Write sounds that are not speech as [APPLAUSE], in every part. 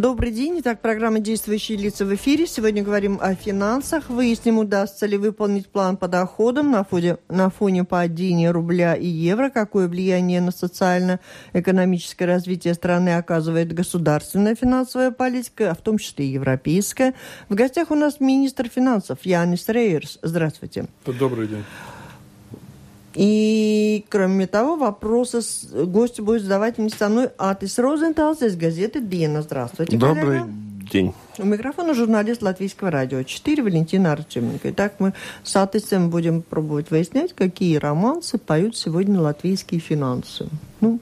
Добрый день. Итак, программа «Действующие лица» в эфире. Сегодня говорим о финансах. Выясним, удастся ли выполнить план по доходам на фоне, на фоне падения рубля и евро, какое влияние на социально-экономическое развитие страны оказывает государственная финансовая политика, а в том числе и европейская. В гостях у нас министр финансов Янис Рейерс. Здравствуйте. Добрый день. И, кроме того, вопросы гости будет задавать вместе со мной Атис Розенталс из газеты «Диена». Здравствуйте, Добрый коллега. день. У микрофона журналист Латвийского радио 4 Валентина Артеменко. Итак, мы с Атисом будем пробовать выяснять, какие романсы поют сегодня латвийские финансы. Ну,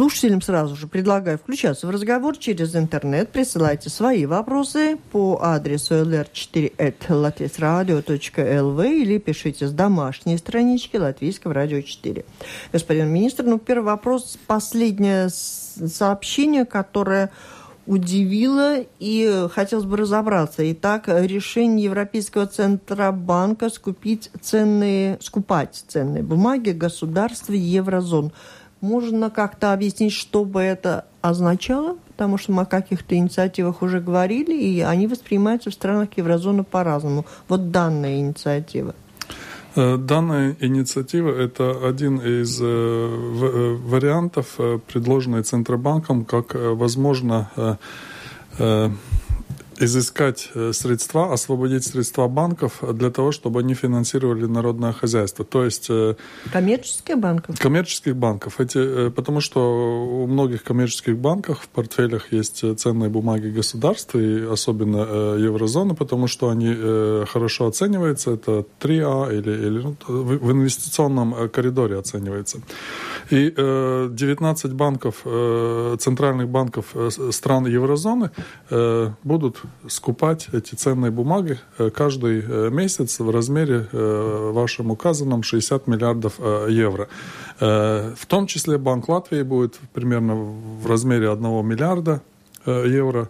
Слушателям сразу же предлагаю включаться в разговор через интернет. Присылайте свои вопросы по адресу lr4.latviasradio.lv или пишите с домашней странички Латвийского радио 4. Господин министр, ну, первый вопрос. Последнее сообщение, которое удивило и хотелось бы разобраться. Итак, решение Европейского Центробанка скупить ценные, скупать ценные бумаги государства еврозон – можно как-то объяснить, что бы это означало? Потому что мы о каких-то инициативах уже говорили, и они воспринимаются в странах еврозоны по-разному. Вот данная инициатива. Э, данная инициатива – это один из э, э, вариантов, предложенный Центробанком, как возможно изыскать э, средства, освободить средства банков для того, чтобы они финансировали народное хозяйство. То есть... Э, коммерческих банков? Коммерческих банков. Эти, э, потому что у многих коммерческих банков в портфелях есть ценные бумаги государства, и особенно еврозоны, потому что они хорошо оцениваются. Это 3А или, или ну, в инвестиционном коридоре оценивается. И 19 банков, центральных банков стран еврозоны будут скупать эти ценные бумаги э, каждый э, месяц в размере э, вашим указанном 60 миллиардов евро. В том числе Банк Латвии будет примерно в размере 1 миллиарда евро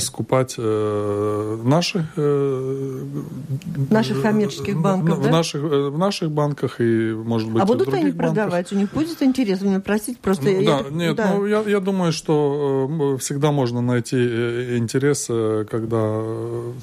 скупать э, наши э, наших коммерческих банков, в, да? наших в наших банках и может быть а будут в они банках. продавать у них будет интерес меня простите просто да я, нет да. ну я я думаю что всегда можно найти интерес когда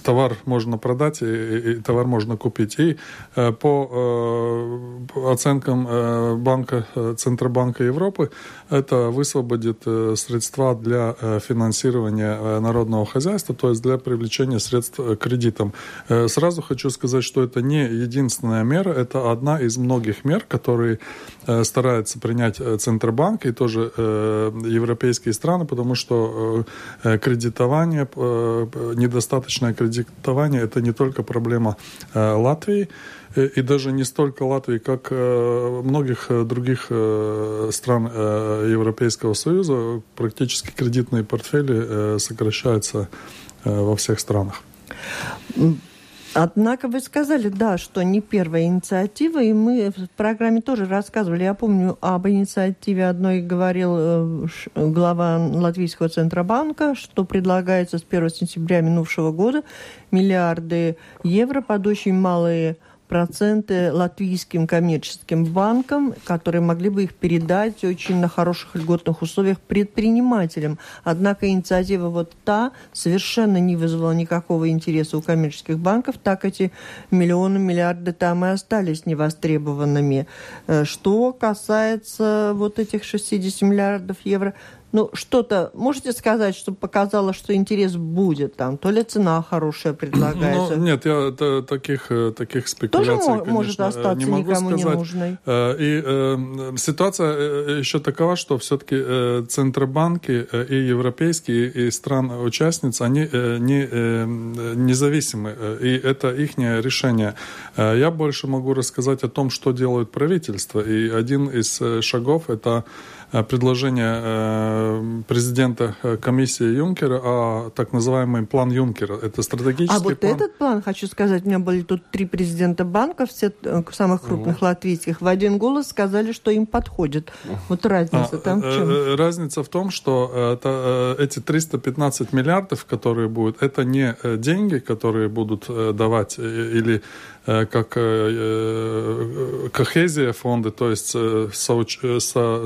товар можно продать и, и товар можно купить и по оценкам банка Центробанка Европы это высвободит средства для финансирования народа народного хозяйства, то есть для привлечения средств э, кредитом. Э, сразу хочу сказать, что это не единственная мера, это одна из многих мер, которые э, старается принять Центробанк и тоже европейские страны, потому что кредитование, недостаточное кредитование – это не только проблема Латвии, и даже не столько Латвии, как многих других стран Европейского Союза, практически кредитные портфели сокращаются во всех странах. Однако вы сказали, да, что не первая инициатива, и мы в программе тоже рассказывали. Я помню об инициативе одной говорил глава Латвийского Центробанка, что предлагается с 1 сентября минувшего года миллиарды евро под очень малые проценты латвийским коммерческим банкам, которые могли бы их передать очень на хороших льготных условиях предпринимателям. Однако инициатива вот та совершенно не вызвала никакого интереса у коммерческих банков, так эти миллионы, миллиарды там и остались невостребованными. Э, что касается вот этих 60 миллиардов евро, ну, что-то можете сказать, чтобы показало, что интерес будет там? То ли цена хорошая предлагается? Ну, нет, я это, таких, э, таких спекуляций, Тоже конечно, может остаться не могу никому сказать. не нужной. Э, и э, ситуация э, еще такова, что все-таки э, центробанки и европейские, и стран-участниц, они э, не, э, независимы, и это их решение. Я больше могу рассказать о том, что делает правительство. И один из шагов – это предложение президента комиссии Юнкера о так называемый план Юнкера. Это стратегический А вот план. этот план, хочу сказать, у меня были тут три президента банков, все самых крупных угу. латвийских, в один голос сказали, что им подходит. Вот разница а, там в чем? Разница в том, что это, эти 315 миллиардов, которые будут, это не деньги, которые будут давать или Э, как э, э, кохезия фонды, то есть соуч... со...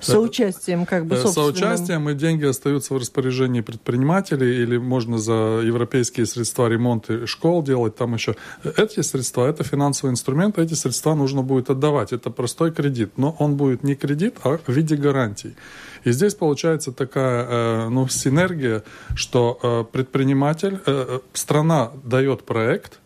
соучастием, как бы соучастием, и деньги остаются в распоряжении предпринимателей, или можно за европейские средства ремонты школ делать, там еще. Эти средства, это финансовый инструмент, эти средства нужно будет отдавать. Это простой кредит, но он будет не кредит, а в виде гарантий. И здесь получается такая ну, синергия, что предприниматель, страна дает проект,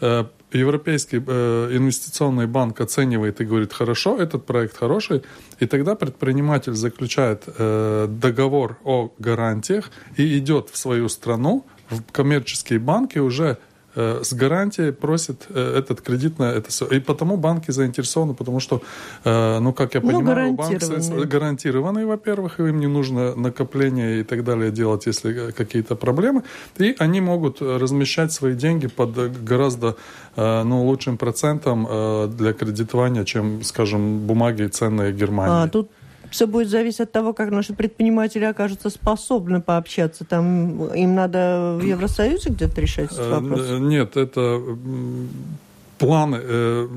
Э, Европейский э, инвестиционный банк оценивает и говорит, хорошо, этот проект хороший, и тогда предприниматель заключает э, договор о гарантиях и идет в свою страну, в коммерческие банки уже с гарантией просит э, этот кредит на это все. И потому банки заинтересованы, потому что, э, ну, как я ну, понимаю, банки гарантированные, во-первых, им не нужно накопление и так далее делать, если какие-то проблемы. И они могут размещать свои деньги под гораздо ну, лучшим процентом для кредитования, чем, скажем, бумаги ценные Германии. А, тут все будет зависеть от того, как наши предприниматели окажутся способны пообщаться. Там им надо в Евросоюзе где-то решать этот э, вопрос? Нет, это планы. Э,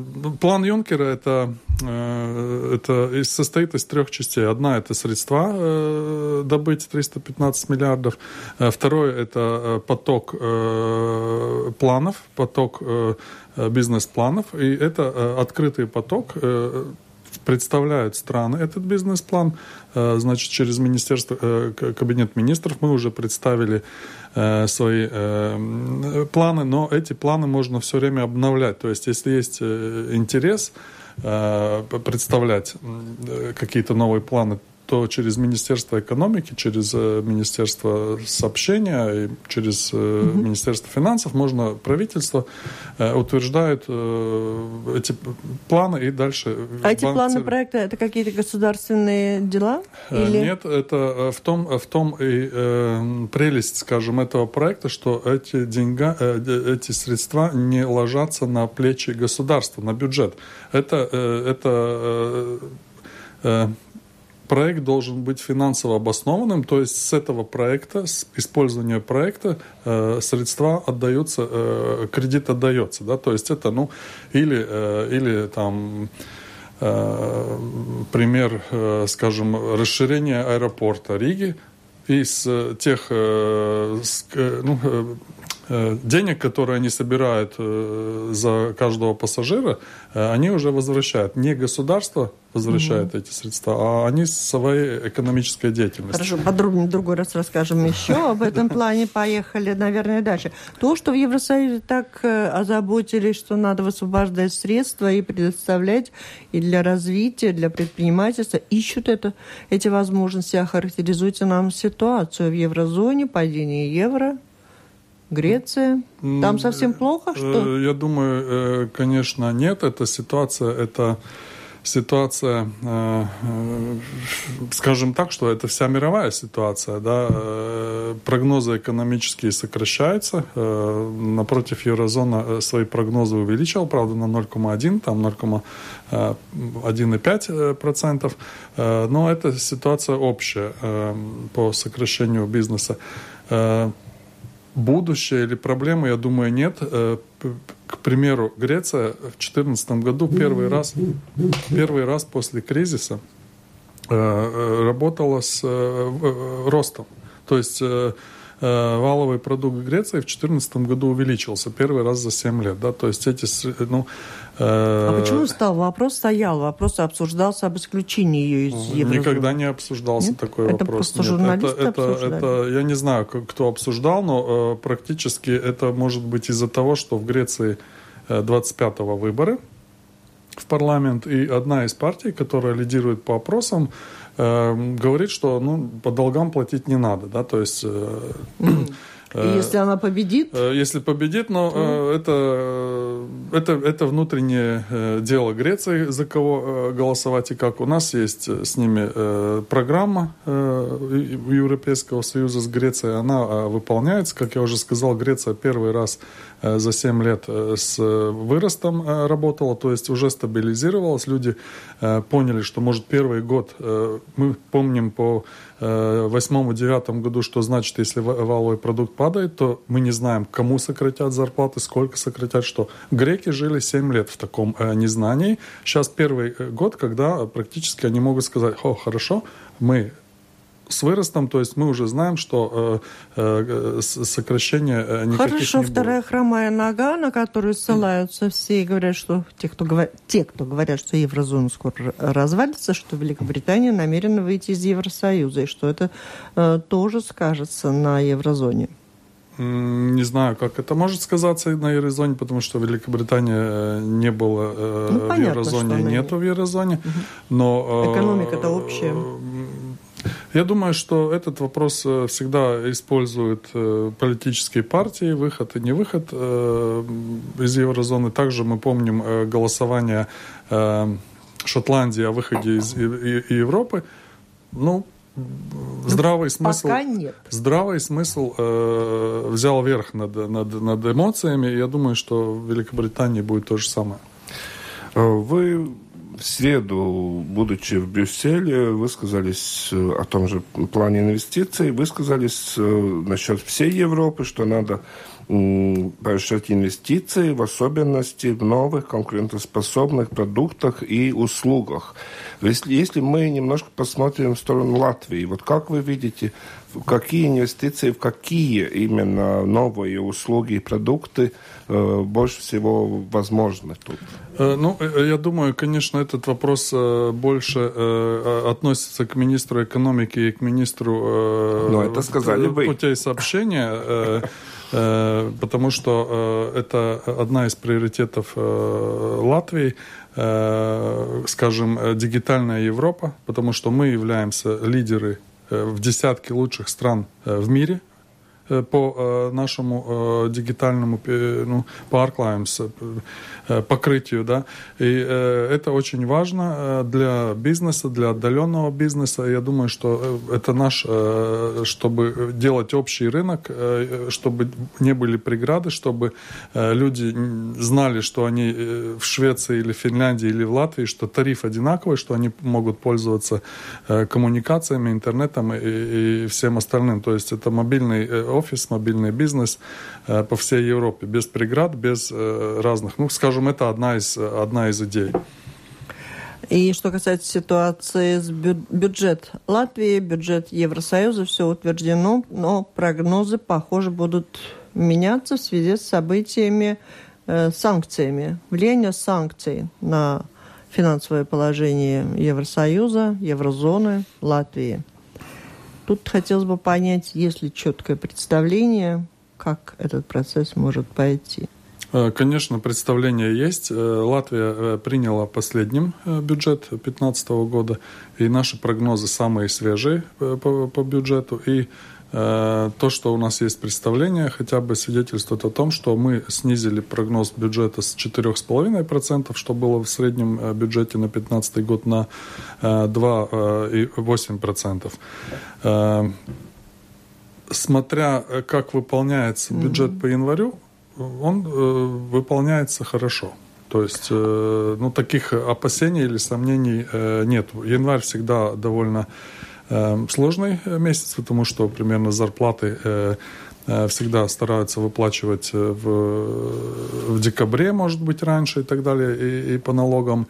план Юнкера это, э, это состоит из трех частей. Одна это средства добыть 315 миллиардов. Второе это поток планов, поток бизнес-планов. И это открытый поток представляют страны этот бизнес-план. Э, значит, через министерство, э, кабинет министров мы уже представили э, свои планы, но эти планы можно все время обновлять. То есть, если есть интерес представлять какие-то новые планы, то через Министерство экономики, через э, Министерство сообщения и через угу. Министерство финансов можно правительство э, утверждает эти планы и дальше. А эти планы проекта это какие-то государственные дела? Или? Нет, это в том, в том и э, прелесть, скажем, этого проекта, что эти деньга, эти средства не ложатся на плечи государства, на бюджет. Это, это проект должен быть финансово обоснованным, то есть с этого проекта, с использования проекта э, средства отдаются, э, кредит отдается, да, то есть это, ну, или, э, или там э, пример, э, скажем, расширение аэропорта Риги, из тех э, ну, Э, денег, которые они собирают э, за каждого пассажира, э, они уже возвращают. Не государство возвращает угу. эти средства, а они своей экономической деятельностью. Хорошо, подробнее другой раз расскажем еще об этом [LAUGHS] плане. Поехали, наверное, дальше. То, что в Евросоюзе так озаботились, что надо высвобождать средства и предоставлять и для развития, для предпринимательства, ищут это, эти возможности. Охарактеризуйте нам ситуацию в еврозоне, падение евро – Греция? Там совсем плохо, что? Э, я думаю, э, конечно, нет. Эта ситуация, это ситуация, э, скажем так, что это вся мировая ситуация, да, прогнозы экономические сокращаются, напротив еврозона свои прогнозы увеличил, правда, на 0,1, там 0,1,5%, но это ситуация общая по сокращению бизнеса будущее или проблемы, я думаю, нет. Э, к примеру, Греция в 2014 году первый раз, первый раз после кризиса э, э, работала с ростом. То есть валовый продукт Греции в 2014 году увеличился первый раз за 7 лет. Да? То есть эти, ну, а почему стал? Вопрос стоял, вопрос обсуждался об исключении ее из Еврозоны. Никогда не обсуждался Нет? такой это вопрос. Просто Нет, это, это, это, я не знаю, кто обсуждал, но э, практически это может быть из-за того, что в Греции 25-го э, выборы в парламент, и одна из партий, которая лидирует по опросам, э, говорит, что ну, по долгам платить не надо. Да? То есть... Э, [CLEARS THROAT] И если она победит? Если победит, но то... это, это, это внутреннее дело Греции, за кого голосовать и как. У нас есть с ними программа Европейского Союза с Грецией, она выполняется. Как я уже сказал, Греция первый раз за 7 лет с выростом работала, то есть уже стабилизировалась. Люди поняли, что, может, первый год, мы помним по восьмому-девятому году, что значит, если валовый продукт падает, то мы не знаем, кому сократят зарплаты, сколько сократят, что. Греки жили 7 лет в таком э, незнании. Сейчас первый э, год, когда практически они могут сказать, о, хорошо, мы с выростом, то есть мы уже знаем, что э, э, сокращение э, никаких Хорошо, не вторая будет. хромая нога, на которую ссылаются все и говорят, что те, кто, говорят, те, кто говорят, что еврозона скоро развалится, что Великобритания намерена выйти из Евросоюза, и что это э, тоже скажется на еврозоне. Не знаю, как это может сказаться на еврозоне, потому что Великобритания не было ну, понятно, в еврозоне, нету в еврозоне. Угу. Но экономика-то общая. Я думаю, что этот вопрос э, всегда используют э, политические партии, выход и не выход э, из еврозоны. Также мы помним голосование Шотландии о выходе из Европы. Ну, здравый смысл, Пока нет. здравый смысл э, взял верх над, над, над эмоциями. Я думаю, что в Великобритании будет то же самое. Вы в среду, будучи в Брюсселе, высказались э, о том же плане инвестиций, высказались э, насчет всей Европы, что надо повышать инвестиции, в особенности в новых конкурентоспособных продуктах и услугах. Если, если мы немножко посмотрим в сторону Латвии, вот как вы видите, какие инвестиции, в какие именно новые услуги и продукты э, больше всего возможны тут? Э, ну, э, я думаю, конечно, этот вопрос э, больше относится к министру экономики и к министру Но это сказали вы. путей сообщения. Потому что это одна из приоритетов Латвии, скажем, дигитальная Европа, потому что мы являемся лидеры в десятке лучших стран в мире по нашему дигитальному ну, pārklājums Э, покрытию, да, и э, это очень важно э, для бизнеса, для отдаленного бизнеса. Я думаю, что это наш, чтобы делать общий рынок, чтобы не были преграды, чтобы люди знали, что они в Швеции или Финляндии или в Латвии, что тариф одинаковый, что они могут пользоваться коммуникациями, интернетом и, и всем остальным. То есть это мобильный офис, мобильный бизнес по всей Европе, без преград, без разных, ну, скажем, скажем, это одна из, одна из идей. И что касается ситуации с бю бюджет Латвии, бюджет Евросоюза, все утверждено, но прогнозы, похоже, будут меняться в связи с событиями, э, санкциями, влияние санкций на финансовое положение Евросоюза, Еврозоны, Латвии. Тут хотелось бы понять, есть ли четкое представление, как этот процесс может пойти. Э, конечно, представление есть. Э, Латвия э, приняла последним бюджет 2015 года, и наши прогнозы самые свежие по, по бюджету. И то, что у нас есть представление, хотя бы свидетельствует о том, что мы снизили прогноз бюджета с 4,5%, что было в среднем бюджете на 2015 год, на 2,8%. Смотря как выполняется бюджет mm-hmm. по январю, он э, выполняется хорошо. То есть, э, ну, таких опасений или сомнений э, нет. Январь всегда довольно сложный месяц, потому что примерно зарплаты всегда стараются выплачивать в, в декабре, может быть, раньше и так далее, и, и по налогам.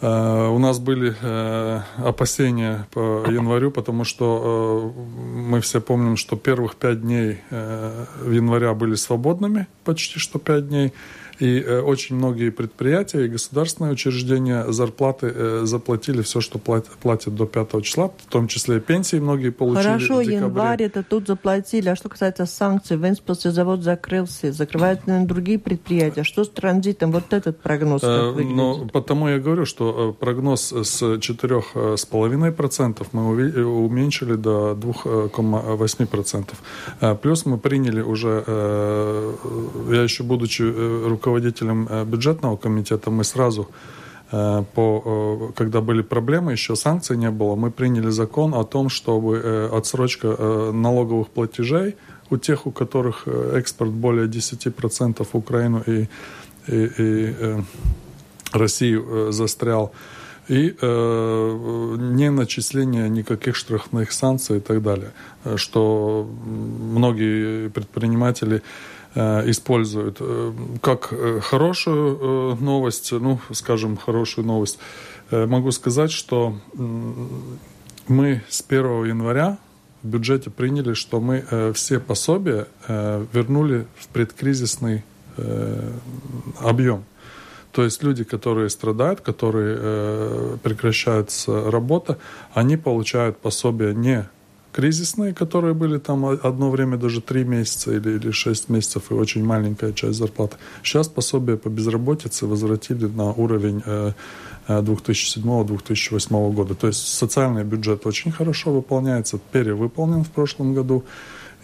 Э, у нас были э, опасения по январю, потому что э, мы все помним, что первых пять дней января были свободными, почти что пять дней. И э, очень многие предприятия и государственные учреждения зарплаты э, заплатили все, что платят, платят до 5 числа, в том числе пенсии многие получили Хорошо, в январь это тут заплатили. А что касается санкций, Венспилсе завод закрылся, закрывают наверное, другие предприятия. Что с транзитом? Вот этот прогноз как э, Ну, потому я говорю, что что прогноз с 4,5% мы уменьшили до 2,8%. Плюс мы приняли уже, я еще будучи руководителем бюджетного комитета, мы сразу по, когда были проблемы, еще санкций не было, мы приняли закон о том, чтобы отсрочка налоговых платежей у тех, у которых экспорт более 10% в Украину и, и, и Россию застрял, и э, не начисление никаких штрафных санкций и так далее, что многие предприниматели э, используют э, как э, хорошую э, новость, ну, скажем, хорошую новость. Э, могу сказать, что э, мы с 1 января в бюджете приняли, что мы э, все пособия э, вернули в предкризисный э, объем. То есть люди, которые страдают, которые э, работа, они получают пособия не кризисные, которые были там одно время даже три месяца или, или шесть месяцев и очень маленькая часть зарплаты. Сейчас пособия по безработице возвратили на уровень э, 2007-2008 э, года. То есть социальный бюджет очень хорошо выполняется, перевыполнен в прошлом году.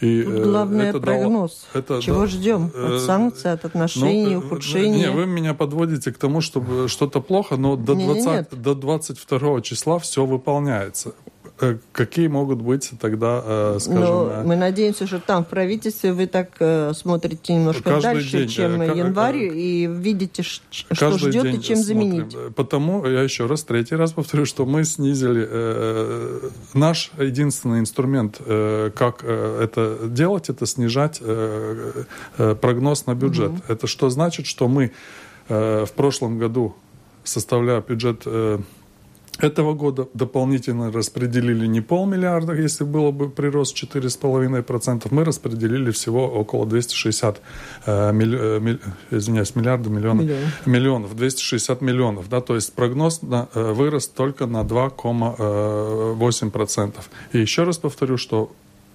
И, Тут главное это прогноз. Дало, это Чего да, ждем от э, санкций, от отношений, ну, ухудшения? Не, вы меня подводите к тому, чтобы что-то плохо, но до, не, 20, нет. до 22 числа все выполняется. Э, какие могут быть тогда, э, скажем... Но ну, мы надеемся, что там в правительстве вы так э, смотрите немножко дальше, день, чем январь, и видите, что ждет и чем заменить. Потому, я еще раз, третий раз повторю, что мы снизили э, наш единственный инструмент, э, как э, это делать, это снижать э, э, прогноз на бюджет. Угу. Это что значит, что мы э, в прошлом году, составляя бюджет... Э, этого года дополнительно распределили не полмиллиарда, если было бы прирост 4,5%, мы распределили всего около 260 э, милли, э, милли, извиняюсь, миллиарда, миллионов, Миллион. миллионов, 260 миллионов. Да, то есть прогноз на, э, вырос только на 2,8%. И еще раз повторю, что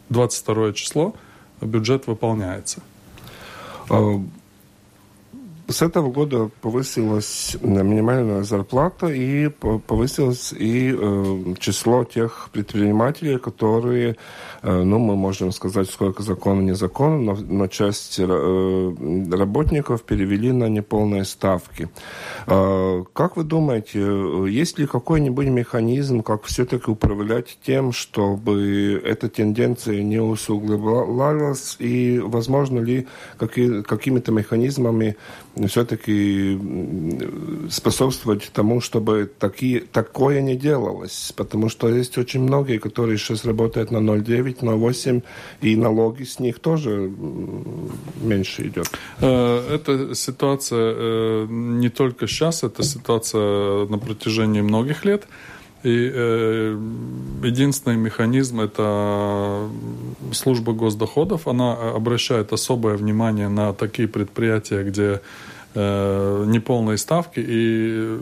22 число бюджет выполняется. А, с этого года повысилась минимальная зарплата и повысилось и э, число тех предпринимателей, которые, э, ну, мы можем сказать, сколько законно, незаконно, но, но часть э, работников перевели на неполные ставки. Э, как вы думаете, есть ли какой-нибудь механизм, как все-таки управлять тем, чтобы эта тенденция не усугублялась, и возможно ли какими-то механизмами все-таки способствовать тому, чтобы такие, такое не делалось. Потому что есть очень многие, которые сейчас работают на 0,9, 0,8, и налоги с них тоже меньше идет. Э, эта ситуация э, не только сейчас, это ситуация на протяжении многих лет. И э, единственный механизм это служба госдоходов. Она обращает особое внимание на такие предприятия, где э, неполные ставки и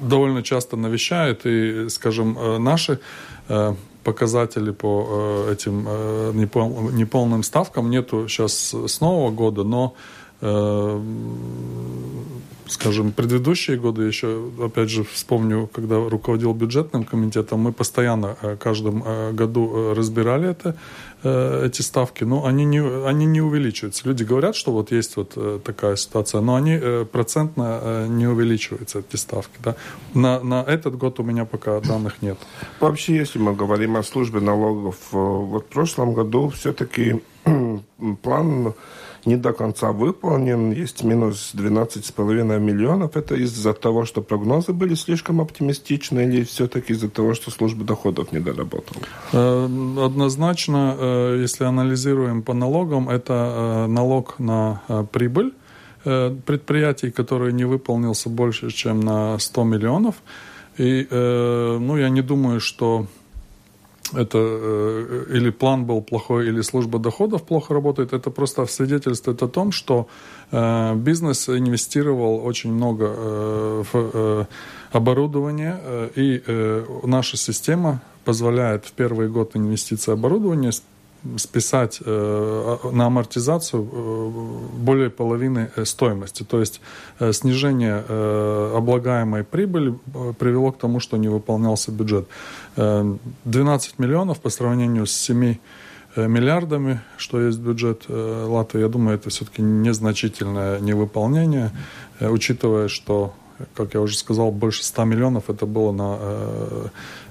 довольно часто навещает. И, скажем, э, наши э, показатели по э, этим э, непол, неполным ставкам нету сейчас с Нового года, но э, скажем, предыдущие годы, еще, опять же, вспомню, когда руководил бюджетным комитетом, мы постоянно э, каждом э, году э, разбирали это, эти ставки, но они не, они не увеличиваются. Люди говорят, что вот есть вот такая ситуация, но они процентно не увеличиваются, эти ставки. Да? На, на этот год у меня пока данных нет. Вообще, если мы говорим о службе налогов, вот в прошлом году все-таки [CLEARS THROAT] план не до конца выполнен. Есть минус 12,5 миллионов. Это из-за того, что прогнозы были слишком оптимистичны или все-таки из-за того, что служба доходов не доработала? Э, однозначно, э, если анализируем по налогам, это э, налог на прибыль предприятий, который не выполнился больше, чем на 100 миллионов. И ну, я не думаю, что это э, или план был плохой, или служба доходов плохо работает, это просто свидетельствует о том, что э, бизнес инвестировал очень много э, в оборудование, и наша система позволяет в первый год инвестиции оборудования списать на амортизацию более половины стоимости. То есть снижение облагаемой прибыли привело к тому, что не выполнялся бюджет. 12 миллионов по сравнению с 7 миллиардами, что есть бюджет Латвии, я думаю, это все-таки незначительное невыполнение, учитывая, что как я уже сказал, больше 100 миллионов это было на, э,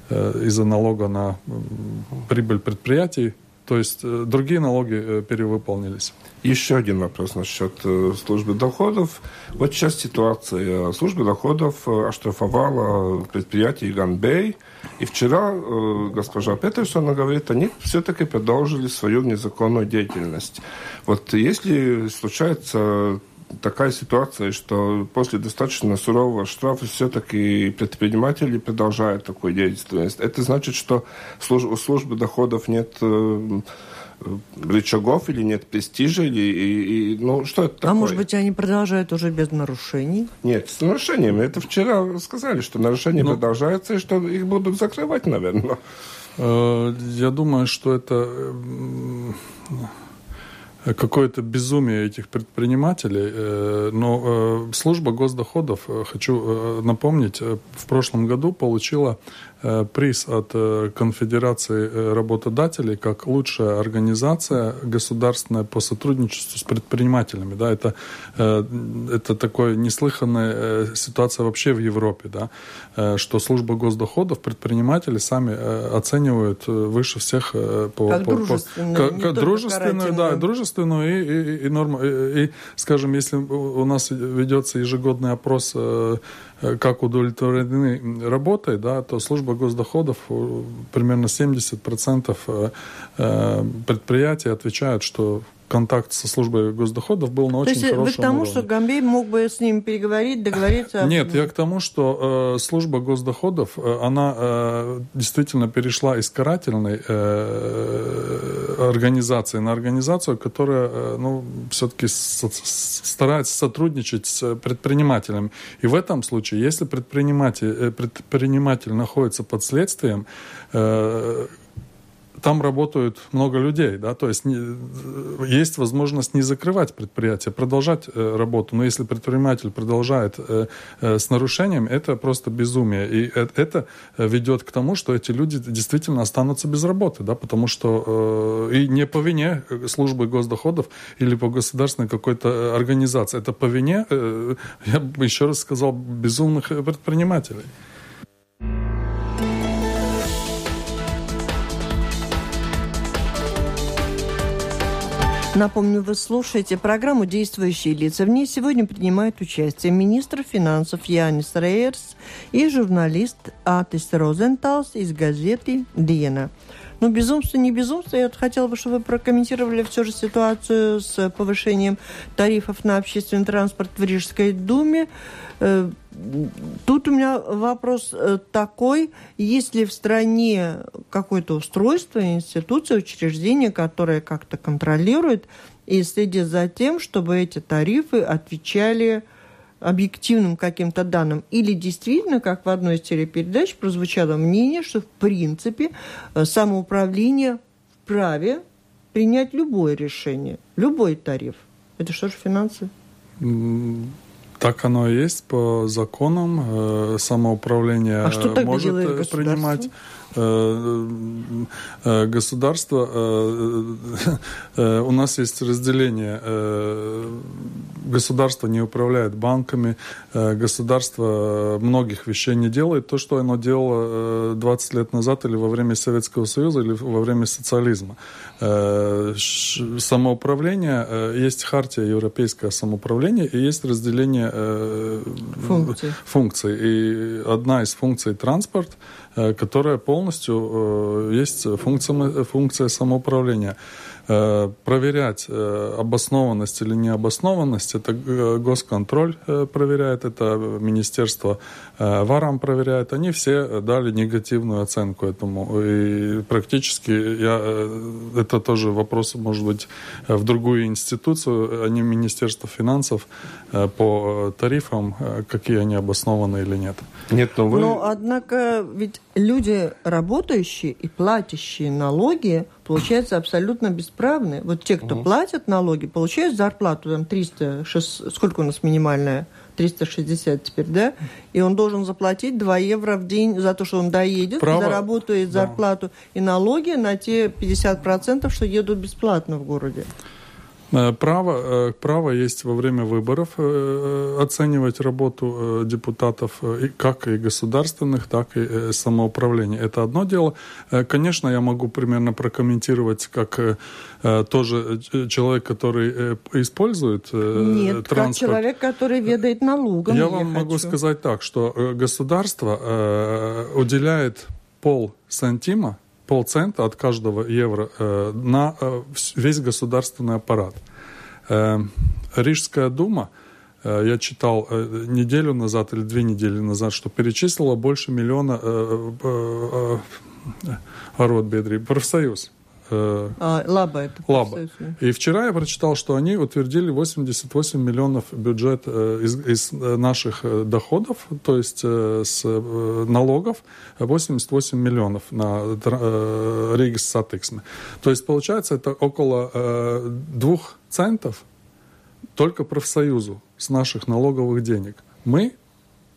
э, из-за налога на прибыль предприятий. То есть э, другие налоги перевыполнились. Еще один вопрос насчет службы доходов. Вот сейчас ситуация. Служба доходов оштрафовала предприятие Ганбей. И вчера э, госпожа Петерсон говорит, они все-таки продолжили свою незаконную деятельность. Вот если случается такая ситуация, что после достаточно сурового штрафа все-таки предприниматели продолжают такую деятельность. Это значит, что у службы доходов нет э, рычагов или нет престижа, или, и, и, ну, что это такое? А может быть, они продолжают уже без нарушений? Нет, с нарушениями. Это вчера сказали, что нарушения Но... Ну. продолжаются, и что их будут закрывать, наверное. Э, я думаю, что это какое-то безумие этих предпринимателей. Э, но э, служба госдоходов, э, хочу напомнить, в прошлом году получила приз от Конфедерации работодателей как лучшая организация государственная по сотрудничеству с предпринимателями. Да, это, это такая неслыханная ситуация вообще в Европе, да, что служба госдоходов предприниматели сами оценивают выше всех по, как по, дружественную, по, как, дружественную, да, дружественную и, и, и, норма, и, и, скажем, если у нас ведется ежегодный опрос, э, как удовлетворены работой, да, то служба госдоходов э, примерно 70% э, предприятий отвечают, что контакт со службой госдоходов был на очень То есть вы к тому, уровне. что Гамбей мог бы с ним переговорить, договориться? Нет, я к тому, что э, служба госдоходов, э, она э, действительно перешла из карательной э, организации на организацию, которая э, ну, все-таки со, старается сотрудничать с предпринимателем. И в этом случае, если предприниматель, э, предприниматель находится под следствием, э, там работают много людей, да, то есть не, есть возможность не закрывать предприятие, продолжать э, работу, но если предприниматель продолжает э, э, с нарушением, это просто безумие, и э, это ведет к тому, что эти люди действительно останутся без работы, да, потому что э, и не по вине службы госдоходов или по государственной какой-то организации, это по вине, э, я бы еще раз сказал, безумных предпринимателей. Напомню, вы слушаете программу «Действующие лица». В ней сегодня принимают участие министр финансов Янис Рейерс и журналист Атис Розенталс из газеты «Диена». Ну, безумство, не безумство. Я хотела бы, чтобы вы прокомментировали все же ситуацию с повышением тарифов на общественный транспорт в Рижской думе. Э, тут у меня вопрос э, такой, есть ли в стране какое-то устройство, институция, учреждение, которое как-то контролирует и следит за тем, чтобы эти тарифы отвечали объективным каким-то данным, или действительно, как в одной из телепередач прозвучало мнение, что в принципе э, самоуправление вправе принять любое решение, любой тариф. Это что же финансы? Так оно и есть по законам. Э, самоуправление а что может принимать Э, э, государство, э, у нас есть разделение. Государство не управляет банками, государство многих вещей не делает. То, что оно делало 20 лет назад или во время Советского Союза, или во время социализма. Самоуправление, есть хартия европейское самоуправление, и есть разделение функций. функций. И одна из функций транспорт – Э, которая полностью э, есть функция, функция самоуправления. Э, проверять э, обоснованность или необоснованность, это э, госконтроль проверяет, это министерство ВАРАМ проверяет, они все дали негативную оценку этому. И практически я, это тоже вопрос, может быть, в другую институцию, а не Министерство финансов по тарифам, какие они обоснованы или нет. Нет, но вы... Но, однако, ведь люди, работающие и платящие налоги, получается, абсолютно бесправны. Вот те, кто угу. платят налоги, получают зарплату там 300, 6, сколько у нас минимальная? 360 теперь, да? И он должен заплатить 2 евро в день за то, что он доедет, Право... заработает зарплату да. и налоги на те 50%, что едут бесплатно в городе. Э, право, э, право есть во время выборов э, оценивать работу депутатов, как и государственных, так и самоуправления. Это одно дело. Конечно, я могу примерно прокомментировать, как тоже человек, который использует Нет, транспорт. как человек, который ведает налогом. Я, я вам хочу. могу сказать так, что государство уделяет пол сантима полцента от каждого евро э, на э, весь государственный аппарат. Э, Рижская дума, я читал неделю назад или две недели назад, что перечислила больше миллиона аротбедрий, профсоюз. А, Лаба это. Лаба. И вчера я прочитал, что они утвердили 88 миллионов бюджет э, из, из наших э, доходов, то есть э, с налогов 88 миллионов на Ригас Сатексме. То есть получается это около двух центов только профсоюзу с наших налоговых денег. Мы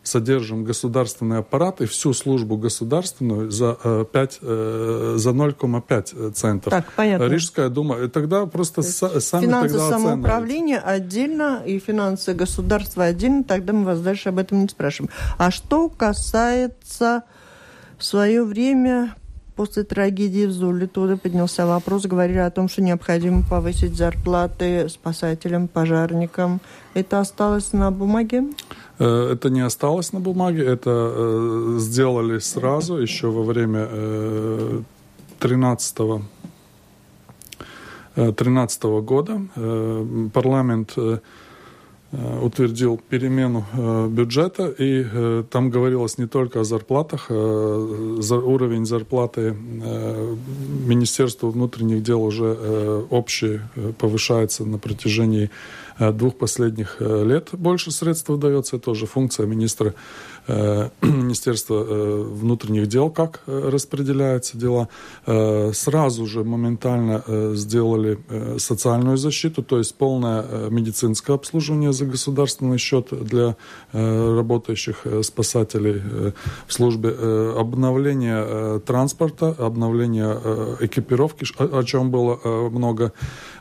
содержим государственный аппарат и всю службу государственную за, 5, э, э, за 0,5 центов. Так, понятно. Рижская дума. И тогда просто с, сами Финансы тогда самоуправления отдельно и финансы государства отдельно, тогда мы вас дальше об этом не спрашиваем. А что касается в свое время после трагедии в Зуле туда поднялся вопрос, говорили о том, что необходимо повысить зарплаты спасателям, пожарникам. Это осталось на бумаге? Э, это не осталось на бумаге, это э, сделали сразу, еще во время 13 э, 13 года. Парламент утвердил перемену бюджета, и там говорилось не только о зарплатах, за уровень зарплаты Министерства внутренних дел уже общий повышается на протяжении двух последних э, лет больше средств выдается. Это тоже функция министра, э, [CLEARS THROAT] Министерства внутренних дел, как распределяются дела. Сразу же моментально сделали социальную защиту, то есть полное медицинское обслуживание за государственный счет для работающих спасателей в службе, обновление транспорта, обновление экипировки, о чем было много Э,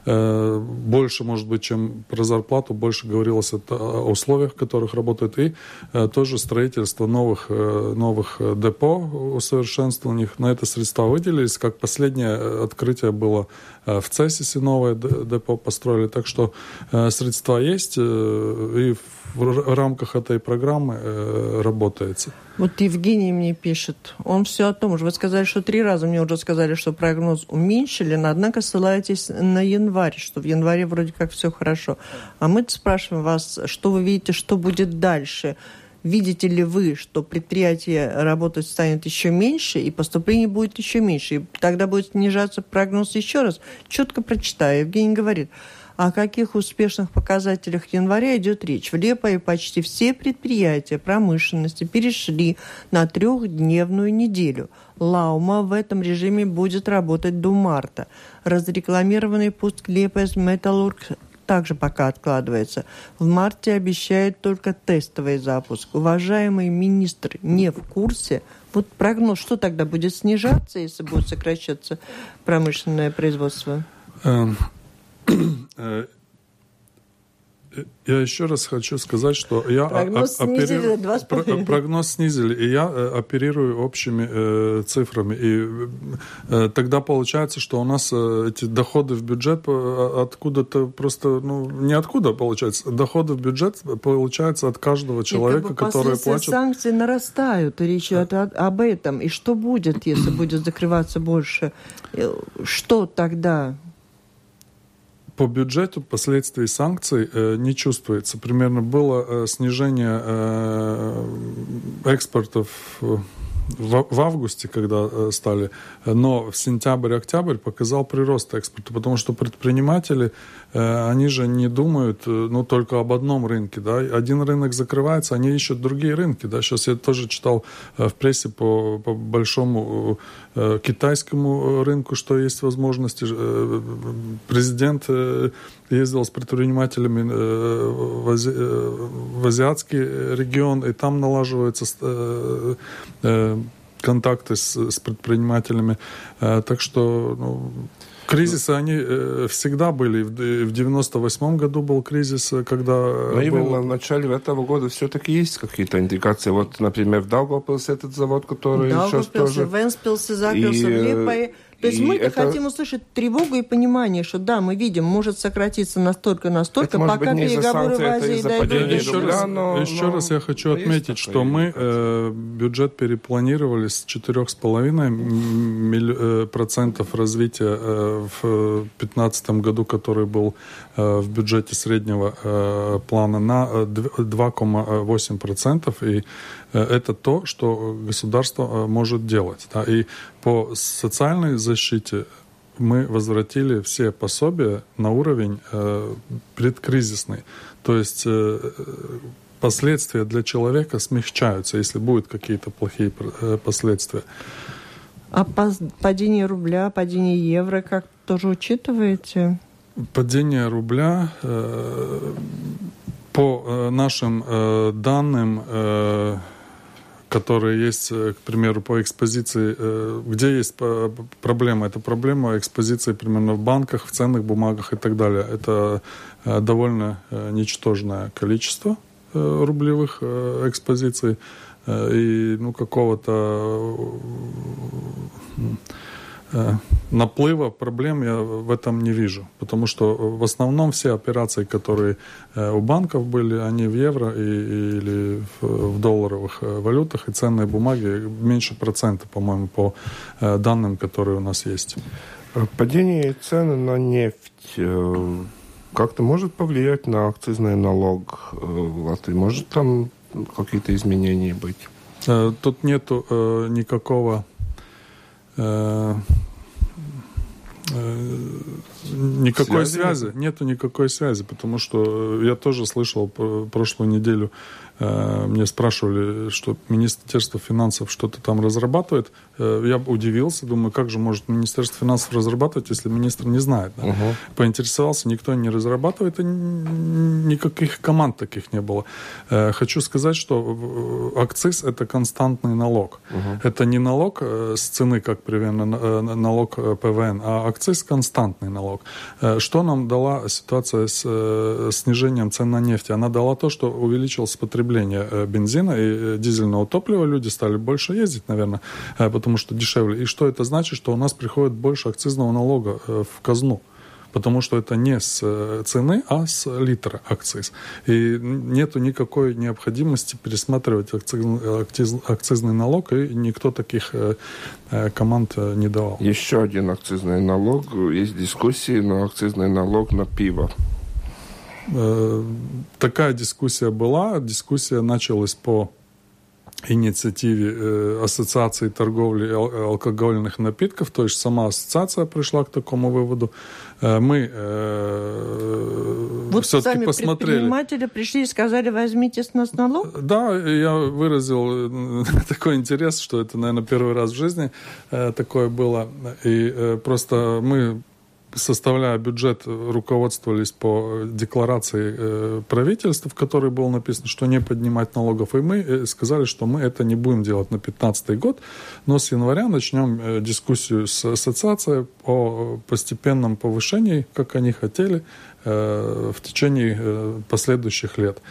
больше, может быть, чем про зарплату, больше говорилось о условиях, в которых работают, и э, тоже строительство новых, э, новых депо, усовершенствования На это средства выделились. Как последнее открытие было в Цесисе новое депо построили. Так что средства есть, и в рамках этой программы э, работается. Вот Евгений мне пишет, он все о том же. Вы сказали, что три раза мне уже сказали, что прогноз уменьшили, но однако ссылаетесь на январь, что в январе вроде как все хорошо. А мы спрашиваем вас, что вы видите, что будет дальше? Видите ли вы, что предприятие работать станет еще меньше, и поступлений будет еще меньше, и тогда будет снижаться прогноз еще раз? Четко прочитаю. Евгений говорит, о каких успешных показателях января идет речь? В Лепое почти все предприятия промышленности перешли на трехдневную неделю. Лаума в этом режиме будет работать до марта. Разрекламированный пуск Лепес Металлург также пока откладывается. В марте обещают только тестовый запуск. Уважаемый министр не в курсе. Вот прогноз, что тогда будет снижаться, если будет сокращаться промышленное производство? [CLEARS THROAT] Э, я еще раз хочу сказать, что я прогноз, снизили, оперирую, про, прогноз снизили, и я э, оперирую общими э, цифрами. И э, тогда получается, что у нас э, эти доходы в бюджет э, откуда-то просто, ну, не откуда получается, доходы в бюджет получается от каждого человека, как бы который платит. санкции нарастают, и речь идет об этом. И что будет, если будет закрываться больше? Что тогда? По бюджету последствий санкций не чувствуется. Примерно было снижение экспортов в, в августе, когда э, стали, но в сентябрь-октябрь показал прирост экспорта, потому что предприниматели, э, они же не думают э, ну, только об одном рынке. Да? Один рынок закрывается, они ищут другие рынки. Да? Сейчас я тоже читал в прессе по, по большому китайскому рынку, что есть возможности. Президент ездил с предпринимателями в, ази, в азиатский регион, и там налаживаются контакты с, с предпринимателями. Э, так что ну, Кризисы, они э, всегда были. В 98 году был кризис, э, когда... Но был... именно в начале этого года все-таки есть какие-то индикации. Вот, например, в Даугавпилсе этот завод, который сейчас тоже... Венспилсе закрылся, и, в Липае то есть мы это... хотим услышать тревогу и понимание, что да, мы видим, может сократиться настолько, настолько, это, пока быть, переговоры в Азии дойдут. Еще, рубля, раз, но, еще но... раз я хочу отметить, что мы э, бюджет перепланировали с 4,5 милли... Э, процентов развития э, в 2015 году, который был в бюджете среднего э, плана, на 2,8 э, процентов. И Э, это то, что государство э, может делать. Да? И по социальной защите мы возвратили все пособия на уровень э, предкризисный. То есть э, последствия для человека смягчаются, если будут какие-то плохие э, последствия. А падение рубля, падение евро как тоже учитываете? Падение рубля э, по э, нашим э, данным э, которые есть, э, к примеру, по экспозиции. Э, где есть проблема? Это проблема экспозиции примерно в банках, в ценных бумагах и так далее. Это довольно ничтожное количество рублевых экспозиций и ну, какого-то наплыва проблем я в этом не вижу. Потому что в основном все операции, которые э, у банков были, они в евро и, или в, долларовых э, валютах, и ценные бумаги меньше процента, по-моему, по данным, которые у нас есть. Падение цены на нефть как-то может повлиять на акцизный налог в Латвии? Может там какие-то изменения быть? Тут нету никакого Э, э, никакой связи? связи, нету никакой связи, потому что я тоже слышал прошлую неделю Э, мне спрашивали, что Министерство финансов что-то там разрабатывает. Э, я удивился, думаю, как же может Министерство финансов разрабатывать, если министр не знает. Да? Угу. Поинтересовался, никто не разрабатывает, и никаких команд таких не было. Э, хочу сказать, что акциз – это константный налог. Угу. Это не налог с цены, как примерно налог ПВН, а акциз – константный налог. Что нам дала ситуация с снижением цен на нефть? Она дала то, что увеличилось потребление потребления э, бензина и э, дизельного топлива, люди стали больше ездить, наверное, э, потому что дешевле. И что это значит? Что у нас приходит больше акцизного налога в казну потому что это не с цены, а с литра акциз. И нету никакой необходимости пересматривать акцизный, акциз, акцизный налог, и никто таких команд не давал. Еще один акцизный налог. Есть дискуссии на акцизный налог на пиво. Э, такая дискуссия была. Дискуссия началась по инициативе э, Ассоциации торговли алкогольных напитков, то есть сама ассоциация пришла к такому выводу. Э, мы вот все-таки посмотрели. предприниматели пришли и сказали, возьмите с нас налог? Да, я выразил [LAUGHS] такой интерес, что это, наверное, первый раз в жизни такое было. И просто мы составляя бюджет, руководствовались по декларации э, правительства, в которой было написано, что не поднимать налогов. И мы э, сказали, что мы это не будем делать на 2015 год, но с января начнем э, дискуссию с ассоциацией о постепенном повышении, как они хотели, в течение последующих лет.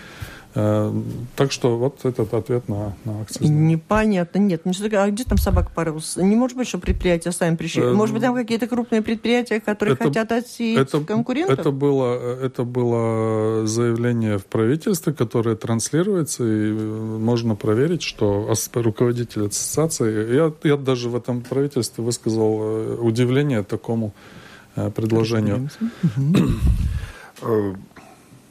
Э, так что вот этот ответ на, на акцизный. Непонятно. Нет, ну а где там собака порылась? Не может быть, что предприятия сами пришли. Э, может быть, там какие-то крупные предприятия, которые это, хотят отсеять это, конкурентов? Это было, это было заявление в правительстве, которое транслируется, и можно проверить, что руководитель ассоциации... Я, я даже в этом правительстве высказал э, удивление такому предложению.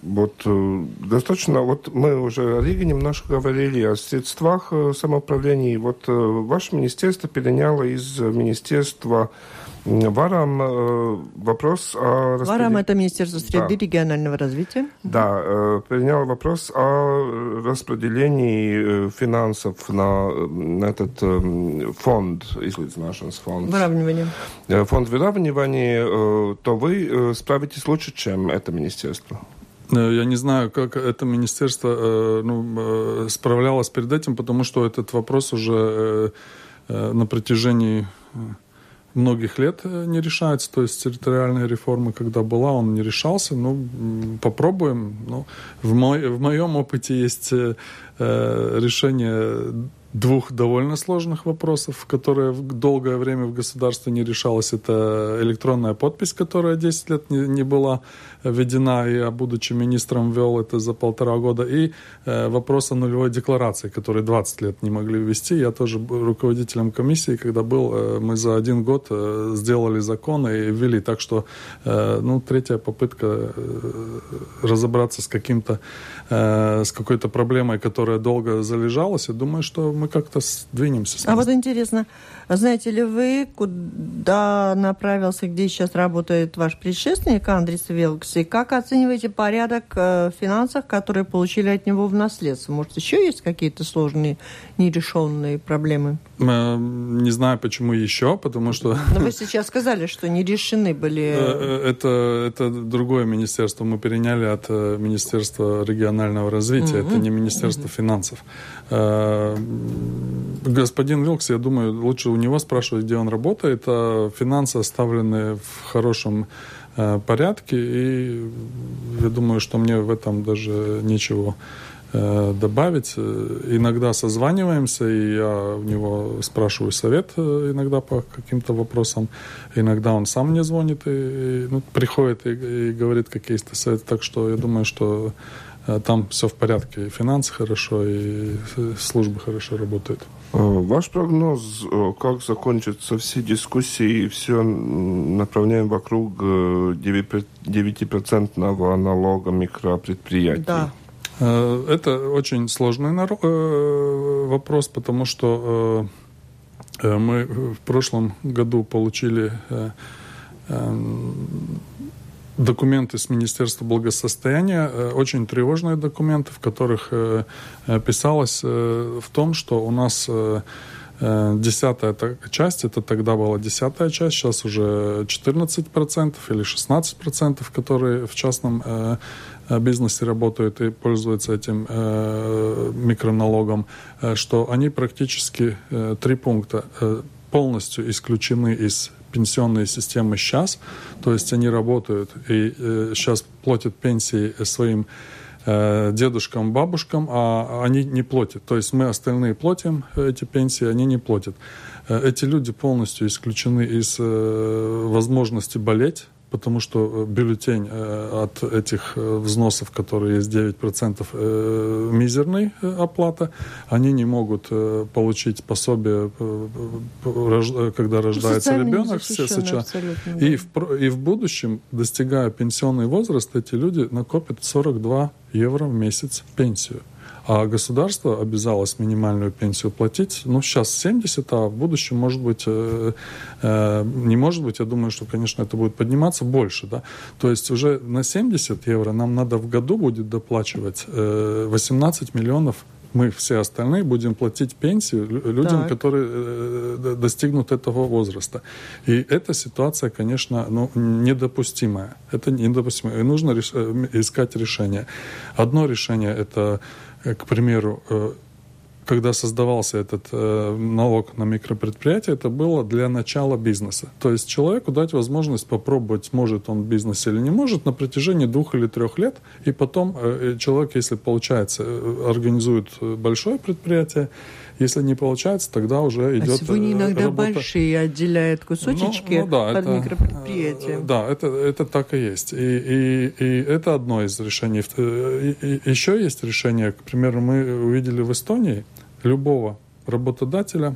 Вот достаточно, вот мы уже о Риге немножко говорили, о средствах самоуправления. Вот ваше министерство переняло из Министерства Варам э, вопрос о... Распред... Варам – это Министерство среды да. регионального развития. Да, э, принял вопрос о распределении э, финансов на, на этот фонд, излицināšanas фонд. Выравнивание. Фонд выравнивания, то вы справитесь лучше, чем это министерство. Я не знаю, как это министерство ну, справлялось перед этим, потому что этот вопрос уже на протяжении многих лет э, не решается. То есть территориальная реформа, когда была, он не решался. Ну, попробуем. Ну, в, мой, в моем опыте есть э, э решение двух довольно сложных вопросов, которые долгое время в государстве не решалось. Это электронная подпись, которая 10 лет не, не была введена, я, будучи министром, ввел это за полтора года. И э, вопрос о нулевой декларации, который 20 лет не могли ввести. Я тоже руководителем комиссии, когда был, э, мы за один год э, сделали закон и ввели. Так что, ну, третья попытка разобраться с каким-то, с какой-то проблемой, которая долго залежалась. Я думаю, что мы как-то сдвинемся. А вот интересно, знаете ли вы, куда направился, где сейчас работает ваш предшественник Андрис Велкс, и как оцениваете порядок э, в финансах, которые получили от него в наследство? Может, еще есть какие-то сложные, нерешенные проблемы? Э, не знаю, почему еще, потому что... Но вы сейчас сказали, что не решены были... Э, это, это другое министерство. Мы переняли от Министерства регионального развития. Mm-hmm. Это не Министерство mm-hmm. финансов. Господин Вилкс, я думаю, лучше у него спрашивать, где он работает. А финансы оставлены в хорошем э, порядке, и я думаю, что мне в этом даже нечего э, добавить. Иногда созваниваемся, и я у него спрашиваю совет э, иногда по каким-то вопросам. Иногда он сам мне звонит и, и ну, приходит и, и говорит какие-то советы. Так что я думаю, что там все в порядке. И финансы хорошо, и службы хорошо работают. Э, ваш прогноз, э, как закончатся все дискуссии, все направляем вокруг 9% э, налога микропредприятий? Да. Это очень сложный вопрос, потому что мы в прошлом году получили документы с Министерства благосостояния, э, очень тревожные документы, в которых э, э, писалось в том, что у нас десятая часть, это тогда была десятая часть, сейчас уже 14% или 16%, которые в частном бизнесе работают и пользуются этим микроналогом, что они практически три пункта полностью исключены из пенсионные системы сейчас, то есть они работают и э, сейчас платят пенсии своим э, дедушкам, бабушкам, а они не платят. То есть мы остальные платим эти пенсии, они не платят. Э, эти люди полностью исключены из э, возможности болеть потому что э, бюллетень э, от этих э, взносов, которые есть 9%, мизерный оплата, они не могут получить пособие, когда рождается ребенок. Все сейчас. И в, и в будущем, достигая пенсионный возраст, эти люди накопят 42 евро в месяц пенсию. А государство обязалось минимальную пенсию платить. Ну, сейчас 70, а в будущем, может быть, э, э, не может быть, я думаю, что, конечно, это будет подниматься больше. Да? То есть уже на 70 евро нам надо в году будет доплачивать э, 18 миллионов мы все остальные будем платить пенсию людям, так. которые э, достигнут этого возраста. И эта ситуация, конечно, ну, недопустимая. Это недопустимо. И нужно реш... Э, искать решение. Одно решение – это Э, к примеру, э, когда создавался этот э, налог на микропредприятие, это было для начала бизнеса. То есть человеку дать возможность попробовать, может он бизнес или не может, на протяжении двух или трех лет. И потом э, человек, если получается, э, организует большое предприятие, если не получается, тогда уже идет а сегодня иногда работа... большие отделяют кусочечки ну, ну, да, под это, микропредприятия. Да, это, это так и есть. И, и, и это одно из решений. И, и, еще есть решение, к примеру, мы увидели в Эстонии, любого работодателя,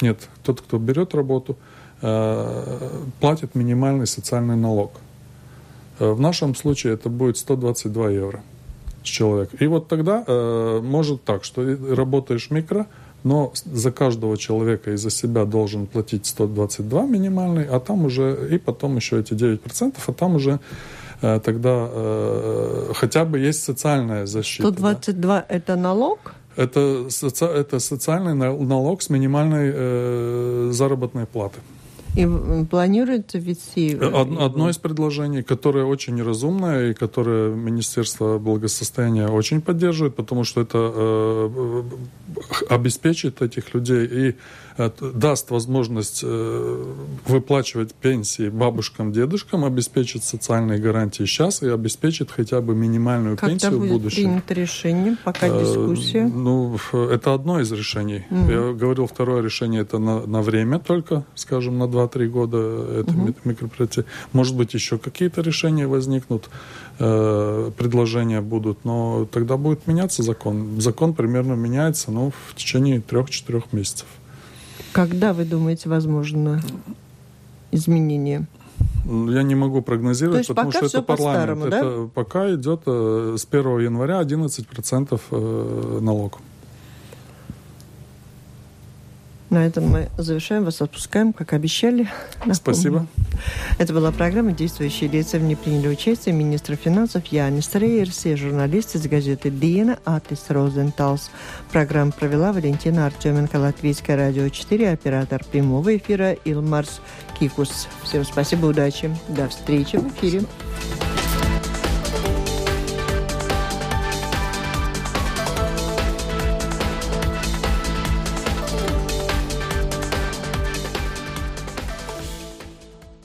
нет, тот, кто берет работу, платит минимальный социальный налог. В нашем случае это будет 122 евро с человека. И вот тогда может так, что работаешь микро, но за каждого человека и за себя должен платить 122 минимальный, а там уже, и потом еще эти 9%, а там уже э, тогда э, хотя бы есть социальная защита. 122 да? это налог? Это, соци, это социальный налог с минимальной э, заработной платы. И планируется ввести... Э, одно из предложений, которое очень разумное и которое Министерство благосостояния очень поддерживает, потому что это э, обеспечит этих людей. И даст возможность э, выплачивать пенсии бабушкам, дедушкам, обеспечит социальные гарантии сейчас и обеспечит хотя бы минимальную Когда пенсию будет в будущем. принято решение, пока э, дискуссия? Ну, это одно из решений. Угу. Я говорил, второе решение это на, на время только, скажем, на 2-3 года это угу. мероприятие. Может быть, еще какие-то решения возникнут, э, предложения будут, но тогда будет меняться закон. Закон примерно меняется ну, в течение 3-4 месяцев. Когда, вы думаете, возможно изменение? Я не могу прогнозировать, потому что это парламент. Да? Это пока идет э, с 1 января 11% э, налог. На этом мы завершаем, вас отпускаем, как обещали. Напомню. Спасибо. [LAUGHS] Это была программа «Действующие лица». В ней приняли участие министр финансов Янис Рейерс и журналист из газеты «Диена» Атис Розенталс. Программу провела Валентина Артеменко, Латвийское радио 4, оператор прямого эфира Илмарс Кикус. Всем спасибо, удачи. До встречи в эфире.